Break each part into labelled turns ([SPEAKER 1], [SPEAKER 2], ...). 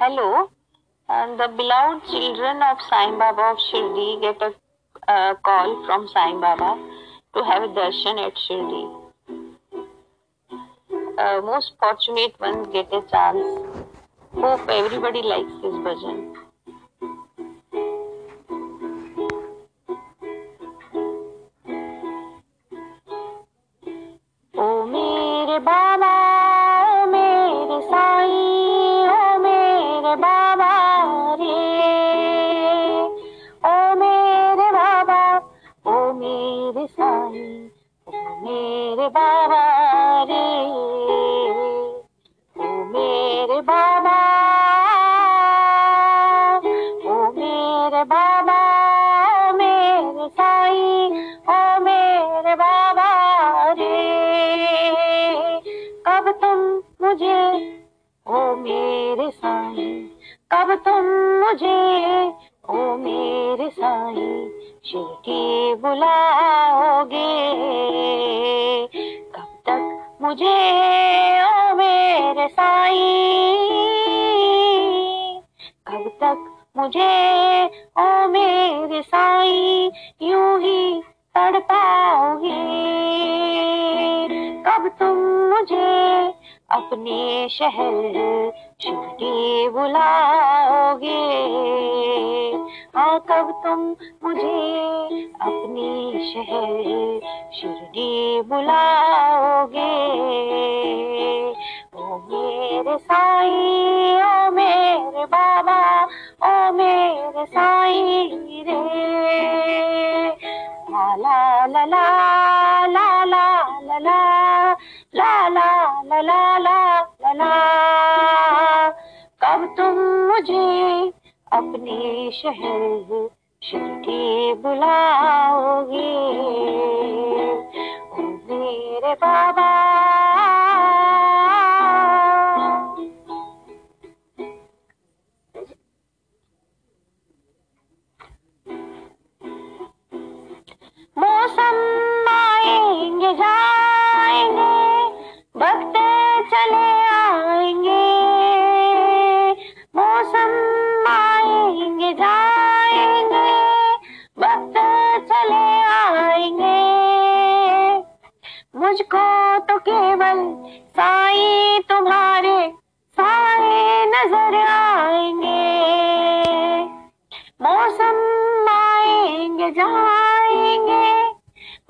[SPEAKER 1] Hello, uh, the beloved children of Sai Baba of Shirdi get a uh, call from Sai Baba to have a darshan at Shirdi. Uh, most fortunate ones get a chance. Hope everybody likes this bhajan. मेरे बाबा रे ओ मेरे बाबा ओ मेरे बाबा ओ मेरे साई ओ मेरे बाबा रे कब तुम मुझे ओ मेरे साई कब तुम मुझे ओ मेरे साई शिरडी बुलाओगे। कब तक मुझे ओ मेरे साई? कब तक मुझे ओ मेरे साई? यूँ ही तड़पाओगे कब तुम मुझे अपने शहर शिरडी बुलाओगे? हाँ कब तुम मुझे अपने शहर शिरडी बुलाओगे ओ मेरे साई ओ मेरे बाबा ओ मेरे साई रे ला ला ला ला ला ला ला ला ला ला अपने शहर शिरडी बुलाओगे। मेरे बाबा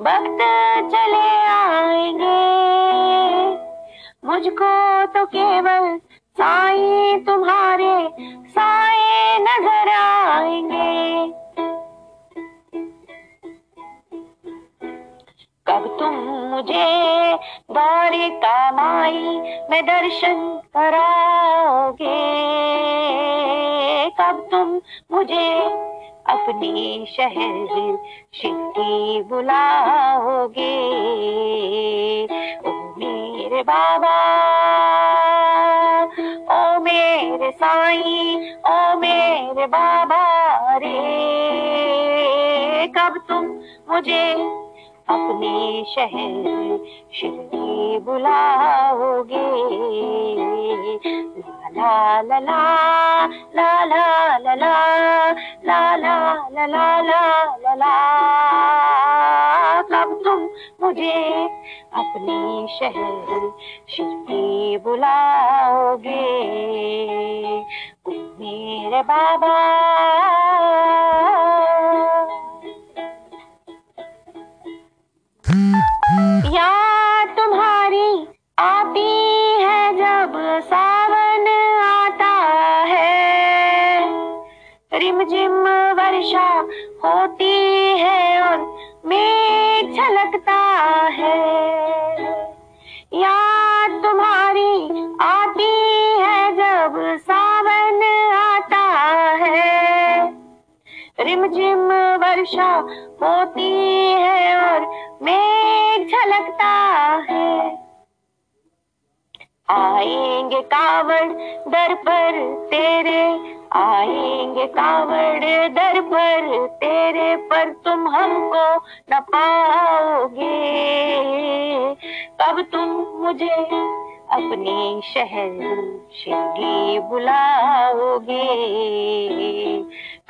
[SPEAKER 1] वक्त चले आएँगे। मुझको तो केवल साई तुम्हारे साए नज़र आएँगे। कब तुम मुझे द्वारिका माई में दर्शन कराओगे? कब तुम मुझे अपने शहर शिरडी बुलाओगे। ओ मेरे बाबा, ओ मेरे साई, ओ मेरे बाबा रे। कब तुम मुझे अपने शहर शिरडी बुलाओगे? ला ला ला ला ला ला ला ला ला ला ला ला ला कब तुम मुझे अपने शहर शिरडी बुलाओगे। मेरे बाबा। याद होती है और मेघ झलकता है। याद तुम्हारी आती है जब सावन आता है। रिमझिम वर्षा होती है और मेघ झलकता आएँगे कावड़ दर पर तेरे, आएँगे कावड़ दर पर तेरे, पर तुम हमको न पाओगे। कब तुम मुझे अपने शहर शिरडी बुलाओगे?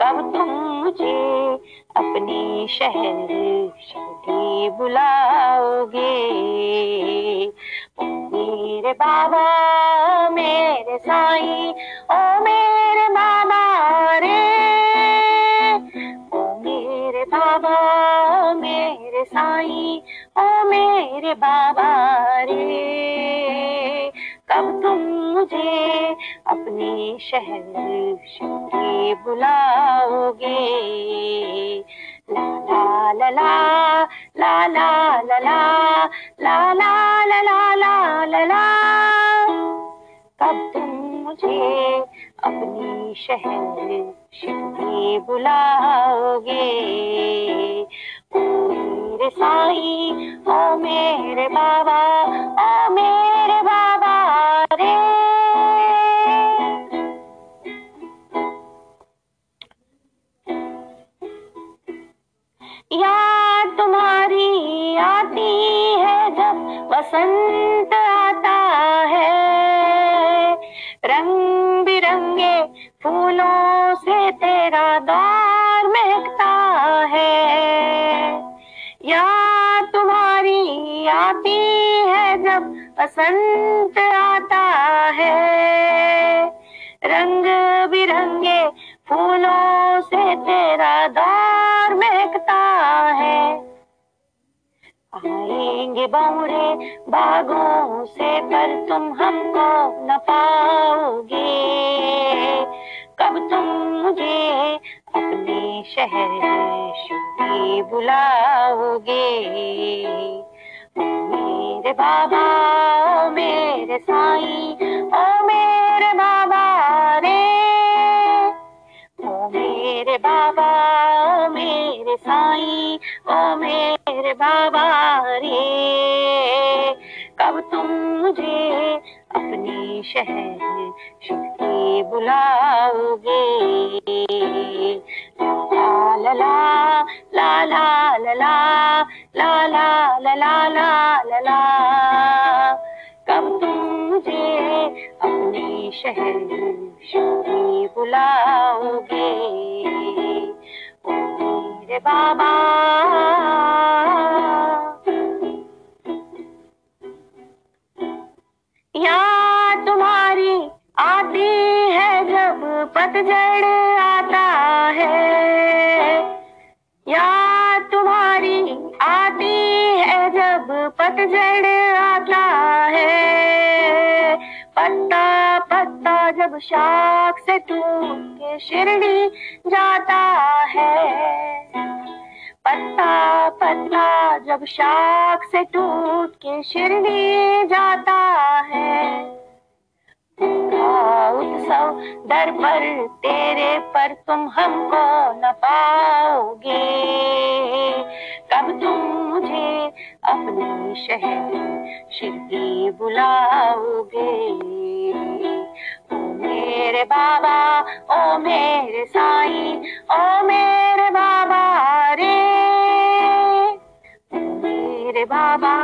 [SPEAKER 1] कब तुम मुझे अपने शहर शिरडी बुलाओगे? मेरे बाबा, मेरे साई, ओ मेरे बाबा रे। ओ मेरे बाबा, मेरे साई, ओ मेरे बाबा रे। कब तुम मुझे अपने शहर शिरडी बुलाओगे? ला ला ला ला। ला ला ला ला ला ला ला कब तुम मुझे अपनी शहर शिरडी बुलाओगे मेरे साई ओ मेरे बाबा जब वसंत आता है। रंग बिरंगे फूलों से तेरा दौर महकता है। आएँगे बौरे बागों से, पर तुम हमको न पाओगे। कब तुम मुझे अपने शहर शुभी बुलाओगे? मेरे बाबा मेरे साई, ओ मेरे बाबा रे। ओ मेरे बाबा मेरे साई, ओ मेरे बाबा रे। कब तुम मुझे शहर शिरडी बुलाओगे ला कब तुम मुझे अपने शहर शिरडी बुलाओगे ओ मेरे बाबा आती है जब पतझड़ आता है। याद तुम्हारी आती है जब पतझड़ आता है। पत्ता पत्ता जब शाख से टूट के शिरडी जाता है। पत्ता पत्ता जब शाख से टूट के शिरडी जाता है। उत्सव दर पर, तेरे पर तुम हमको न पाओगे। कब तुम मुझे अपने शहर शिरडी बुलाओगे? ओ मेरे बाबा, ओ मेरे साई, ओ मेरे बाबा रे। मेरे बाबा,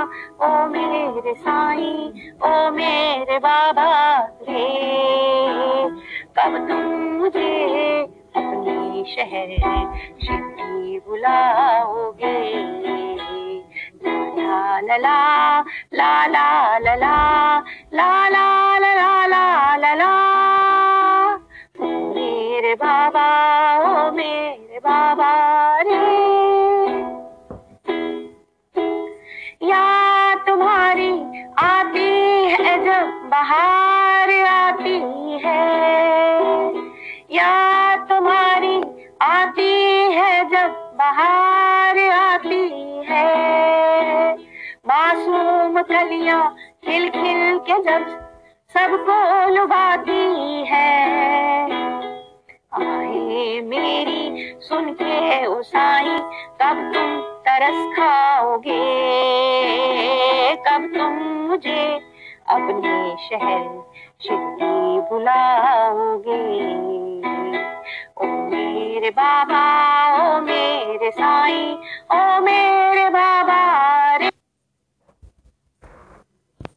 [SPEAKER 1] ओ मेरे साई, ओ मेरे बाबा रे। मुझे अपने शहर शिरडी बुलाओगे ला ला ला ला ला ला ला ला ला मेरे बाबा मेरे बाबा जब बाहर आती है, मासूम कलियाँ खिल खिल के जब सबको लुभाती है। आए मेरी सुन के उसाई, कब तुम तरस खाओगे? कब तुम मुझे अपने शहर, शिरडी बुलाओगे? बाबा ओ मेरे साईं ओ मेरे बाबा।